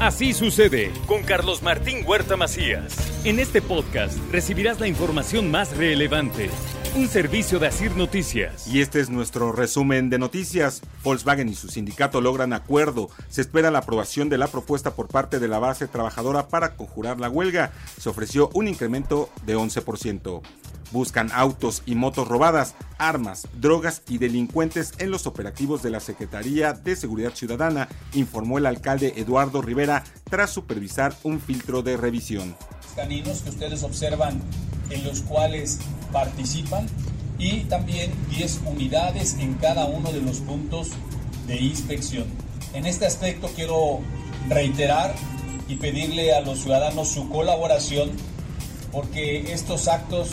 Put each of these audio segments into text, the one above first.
Así sucede con Carlos Martín Huerta Macías. En este podcast recibirás la información más relevante. Un servicio de Asir Noticias. Y este es nuestro resumen de noticias. Volkswagen y su sindicato logran acuerdo. Se espera la aprobación de la propuesta por parte de la base trabajadora para conjurar la huelga. Se ofreció un incremento de 11%. Buscan autos y motos robadas, armas, drogas y delincuentes en los operativos de la Secretaría de Seguridad Ciudadana, informó el alcalde Eduardo Rivera tras supervisar un filtro de revisión. Caninos que ustedes observan en los cuales participan y también 10 unidades en cada uno de los puntos de inspección. En este aspecto quiero reiterar y pedirle a los ciudadanos su colaboración porque estos actos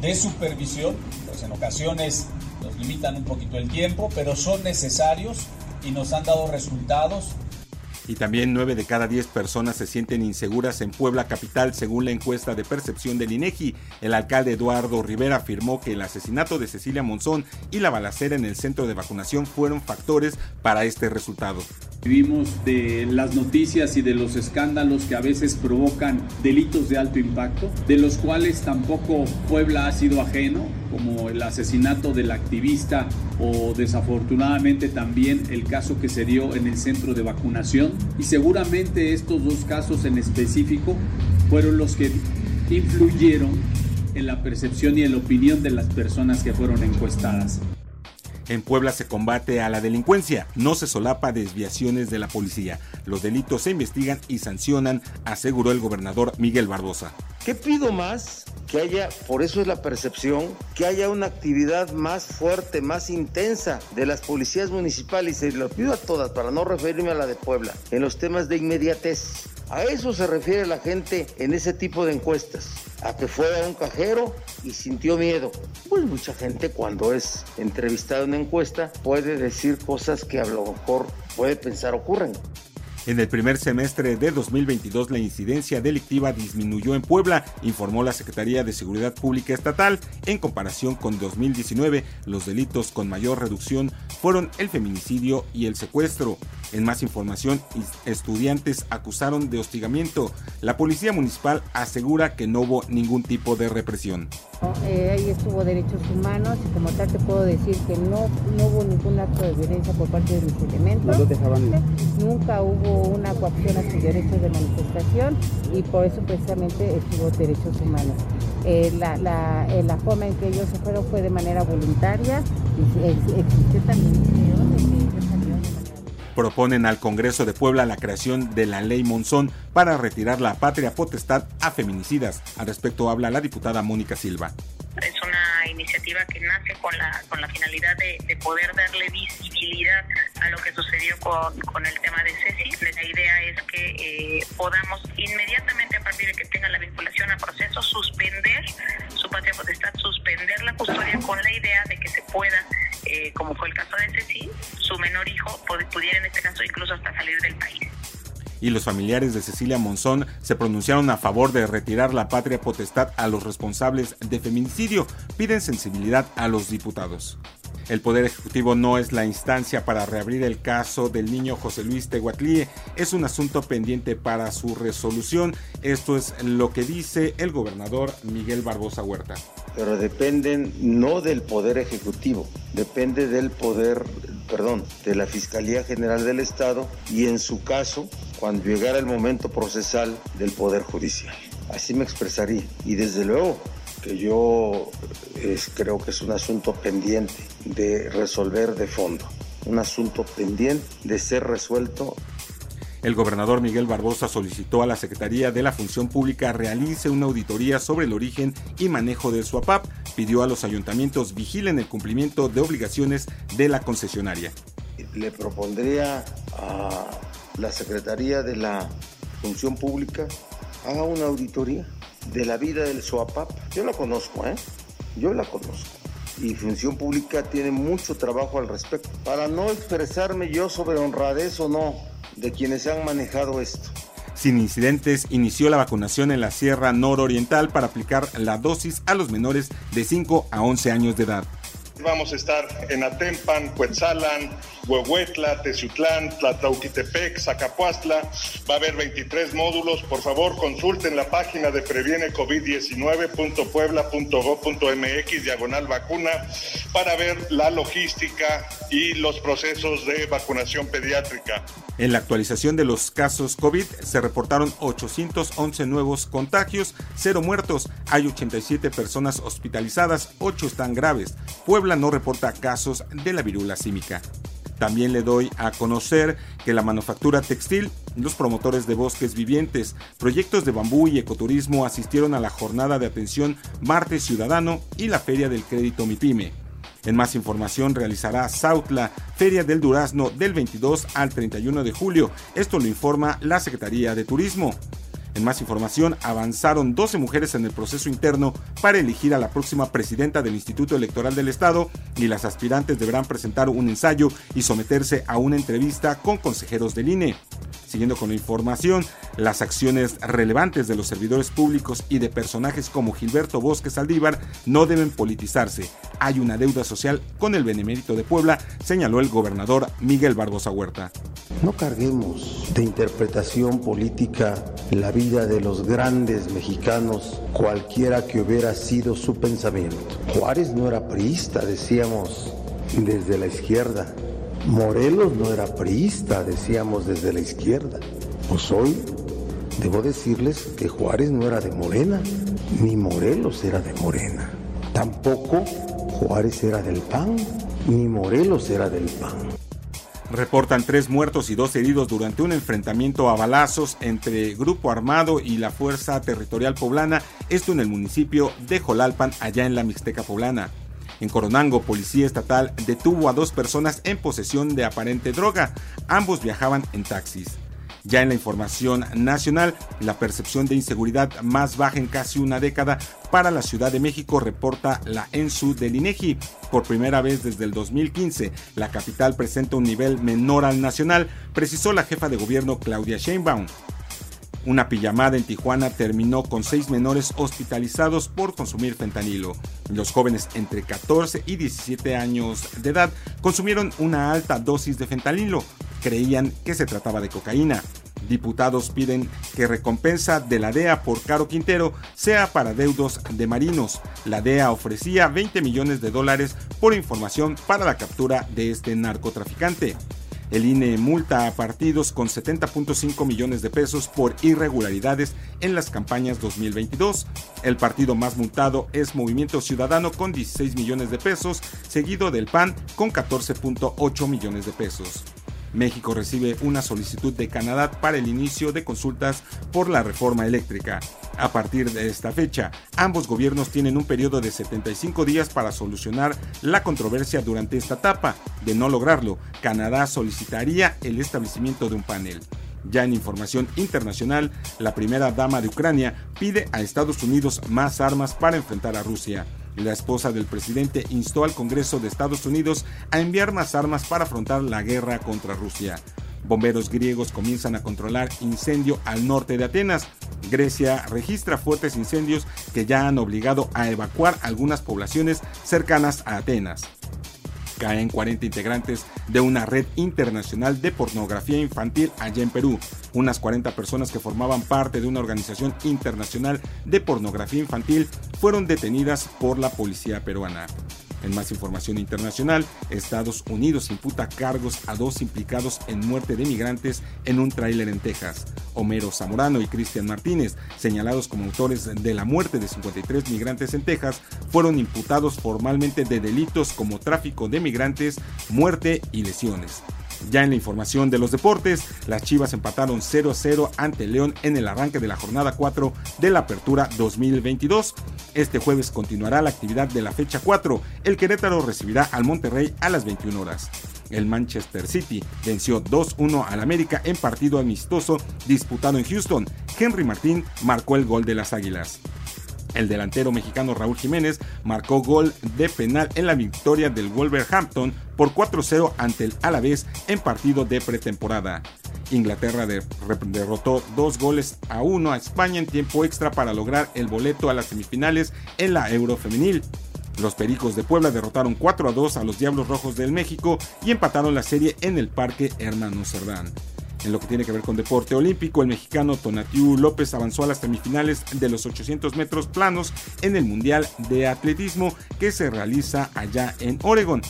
de supervisión, pues en ocasiones nos limitan un poquito el tiempo, pero son necesarios y nos han dado resultados y también 9 de cada 10 personas se sienten inseguras en Puebla capital según la encuesta de percepción del INEGI. El alcalde Eduardo Rivera afirmó que el asesinato de Cecilia Monzón y la balacera en el centro de vacunación fueron factores para este resultado. Vivimos de las noticias y de los escándalos que a veces provocan delitos de alto impacto, de los cuales tampoco Puebla ha sido ajeno, como el asesinato del activista o desafortunadamente también el caso que se dio en el centro de vacunación. Y seguramente estos dos casos en específico fueron los que influyeron en la percepción y en la opinión de las personas que fueron encuestadas. En Puebla se combate a la delincuencia, no se solapa desviaciones de la policía. Los delitos se investigan y sancionan, aseguró el gobernador Miguel Barbosa. ¿Qué pido más? Que haya, por eso es la percepción, que haya una actividad más fuerte, más intensa de las policías municipales, y lo pido a todas para no referirme a la de Puebla, en los temas de inmediatez. A eso se refiere la gente en ese tipo de encuestas a que fue a un cajero y sintió miedo. Pues mucha gente cuando es entrevistada en una encuesta puede decir cosas que a lo mejor puede pensar ocurren. En el primer semestre de 2022 la incidencia delictiva disminuyó en Puebla, informó la Secretaría de Seguridad Pública Estatal. En comparación con 2019, los delitos con mayor reducción fueron el feminicidio y el secuestro. En más información, estudiantes acusaron de hostigamiento. La Policía Municipal asegura que no hubo ningún tipo de represión. Eh, ahí estuvo derechos humanos y como tal te puedo decir que no, no hubo ningún acto de violencia por parte de mis elementos. Nunca hubo una coacción a sus derechos de manifestación y por eso precisamente estuvo derechos humanos. Eh, la, la, eh, la, forma en que ellos se fueron fue de manera voluntaria y existió también proponen al Congreso de Puebla la creación de la ley Monzón para retirar la patria potestad a feminicidas. Al respecto habla la diputada Mónica Silva. Iniciativa que nace con la, con la finalidad de, poder darle visibilidad a lo que sucedió con, con el tema de Ceci. La idea es que eh, podamos inmediatamente a partir de que tenga la vinculación al proceso suspender su patria potestad, suspender la custodia con la idea de que se pueda eh, como fue el caso de Ceci, su menor hijo pudiera en este caso incluso hasta salir del país y los familiares de Cecilia Monzón se pronunciaron a favor de retirar la patria potestad a los responsables de feminicidio. Piden sensibilidad a los diputados. El Poder Ejecutivo no es la instancia para reabrir el caso del niño José Luis Tehuatlie. Es un asunto pendiente para su resolución. Esto es lo que dice el gobernador Miguel Barbosa Huerta. Pero dependen no del Poder Ejecutivo, depende del Poder, perdón, de la Fiscalía General del Estado y en su caso, cuando llegara el momento procesal del Poder Judicial. Así me expresaría. Y desde luego, que yo creo que es un asunto pendiente de resolver de fondo, un asunto pendiente de ser resuelto. El gobernador Miguel Barbosa solicitó a la Secretaría de la Función Pública realice una auditoría sobre el origen y manejo del SUAPAP. Pidió a los ayuntamientos vigilen el cumplimiento de obligaciones de la concesionaria. Le propondría a la Secretaría de la Función Pública haga una auditoría de la vida del SOAPAP. Yo la conozco, ¿eh? Yo la conozco. Y Función Pública tiene mucho trabajo al respecto. Para no expresarme yo sobre honradez o no de quienes han manejado esto. Sin incidentes, inició la vacunación en la Sierra Nororiental para aplicar la dosis a los menores de 5 a 11 años de edad. Vamos a estar en Atempan, Cuetzalan Huehuetla, Teciutlán, Tlatlauquitepec, Zacapuastla. Va a haber 23 módulos. Por favor, consulten la página de previenecovid19.puebla.gov.mx, diagonal vacuna, para ver la logística y los procesos de vacunación pediátrica. En la actualización de los casos COVID se reportaron 811 nuevos contagios, 0 muertos, hay 87 personas hospitalizadas, 8 están graves. Puebla no reporta casos de la virula símica. También le doy a conocer que la manufactura textil, los promotores de bosques vivientes, proyectos de bambú y ecoturismo asistieron a la jornada de atención Martes Ciudadano y la Feria del Crédito MIPYME. En más información realizará Sautla Feria del Durazno del 22 al 31 de julio. Esto lo informa la Secretaría de Turismo. En más información, avanzaron 12 mujeres en el proceso interno para elegir a la próxima presidenta del Instituto Electoral del Estado y las aspirantes deberán presentar un ensayo y someterse a una entrevista con consejeros del INE. Siguiendo con la información, las acciones relevantes de los servidores públicos y de personajes como Gilberto Bosque Saldívar no deben politizarse. Hay una deuda social con el Benemérito de Puebla, señaló el gobernador Miguel Barbosa Huerta. No carguemos de interpretación política la vida de los grandes mexicanos, cualquiera que hubiera sido su pensamiento. Juárez no era priista, decíamos, desde la izquierda. Morelos no era priista, decíamos desde la izquierda. Pues hoy debo decirles que Juárez no era de Morena, ni Morelos era de Morena. Tampoco Juárez era del PAN, ni Morelos era del PAN. Reportan tres muertos y dos heridos durante un enfrentamiento a balazos entre Grupo Armado y la Fuerza Territorial Poblana, esto en el municipio de Jolalpan, allá en la Mixteca Poblana. En Coronango, policía estatal detuvo a dos personas en posesión de aparente droga. Ambos viajaban en taxis. Ya en la información nacional, la percepción de inseguridad más baja en casi una década para la Ciudad de México, reporta la ENSU del INEGI. Por primera vez desde el 2015, la capital presenta un nivel menor al nacional, precisó la jefa de gobierno Claudia Sheinbaum. Una pijamada en Tijuana terminó con seis menores hospitalizados por consumir fentanilo. Los jóvenes entre 14 y 17 años de edad consumieron una alta dosis de fentanilo. Creían que se trataba de cocaína. Diputados piden que recompensa de la DEA por Caro Quintero sea para deudos de marinos. La DEA ofrecía 20 millones de dólares por información para la captura de este narcotraficante. El INE multa a partidos con 70.5 millones de pesos por irregularidades en las campañas 2022. El partido más multado es Movimiento Ciudadano con 16 millones de pesos, seguido del PAN con 14.8 millones de pesos. México recibe una solicitud de Canadá para el inicio de consultas por la reforma eléctrica. A partir de esta fecha, ambos gobiernos tienen un periodo de 75 días para solucionar la controversia durante esta etapa. De no lograrlo, Canadá solicitaría el establecimiento de un panel. Ya en información internacional, la primera dama de Ucrania pide a Estados Unidos más armas para enfrentar a Rusia. La esposa del presidente instó al Congreso de Estados Unidos a enviar más armas para afrontar la guerra contra Rusia. Bomberos griegos comienzan a controlar incendio al norte de Atenas. Grecia registra fuertes incendios que ya han obligado a evacuar algunas poblaciones cercanas a Atenas caen 40 integrantes de una red internacional de pornografía infantil allá en Perú. Unas 40 personas que formaban parte de una organización internacional de pornografía infantil fueron detenidas por la policía peruana. En más información internacional, Estados Unidos imputa cargos a dos implicados en muerte de migrantes en un tráiler en Texas. Homero Zamorano y Cristian Martínez, señalados como autores de la muerte de 53 migrantes en Texas, fueron imputados formalmente de delitos como tráfico de migrantes, muerte y lesiones. Ya en la información de los deportes, las Chivas empataron 0-0 ante León en el arranque de la jornada 4 de la Apertura 2022. Este jueves continuará la actividad de la fecha 4. El Querétaro recibirá al Monterrey a las 21 horas. El Manchester City venció 2-1 al América en partido amistoso disputado en Houston. Henry Martín marcó el gol de las Águilas. El delantero mexicano Raúl Jiménez marcó gol de penal en la victoria del Wolverhampton por 4-0 ante el Alavés en partido de pretemporada. Inglaterra derrotó dos goles a uno a España en tiempo extra para lograr el boleto a las semifinales en la Euro Femenil. Los Pericos de Puebla derrotaron 4 a 2 a los Diablos Rojos del México y empataron la serie en el Parque Hermano Cerdán. En lo que tiene que ver con deporte olímpico, el mexicano Tonatiu López avanzó a las semifinales de los 800 metros planos en el Mundial de Atletismo que se realiza allá en Oregon.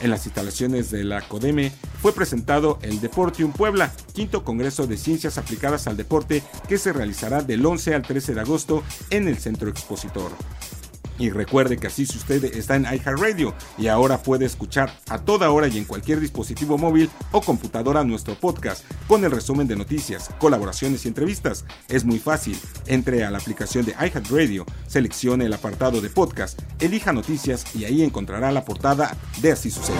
En las instalaciones de la CODEME fue presentado el Deportium Puebla, quinto Congreso de Ciencias Aplicadas al Deporte que se realizará del 11 al 13 de agosto en el Centro Expositor. Y recuerde que así si usted está en iHeartRadio y ahora puede escuchar a toda hora y en cualquier dispositivo móvil o computadora nuestro podcast con el resumen de noticias, colaboraciones y entrevistas. Es muy fácil. Entre a la aplicación de iHeartRadio, seleccione el apartado de podcast, elija noticias y ahí encontrará la portada de Así sucede.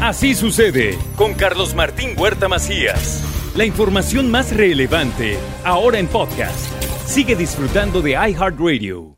Así sucede con Carlos Martín Huerta Macías. La información más relevante ahora en podcast. Sigue disfrutando de iHeartRadio.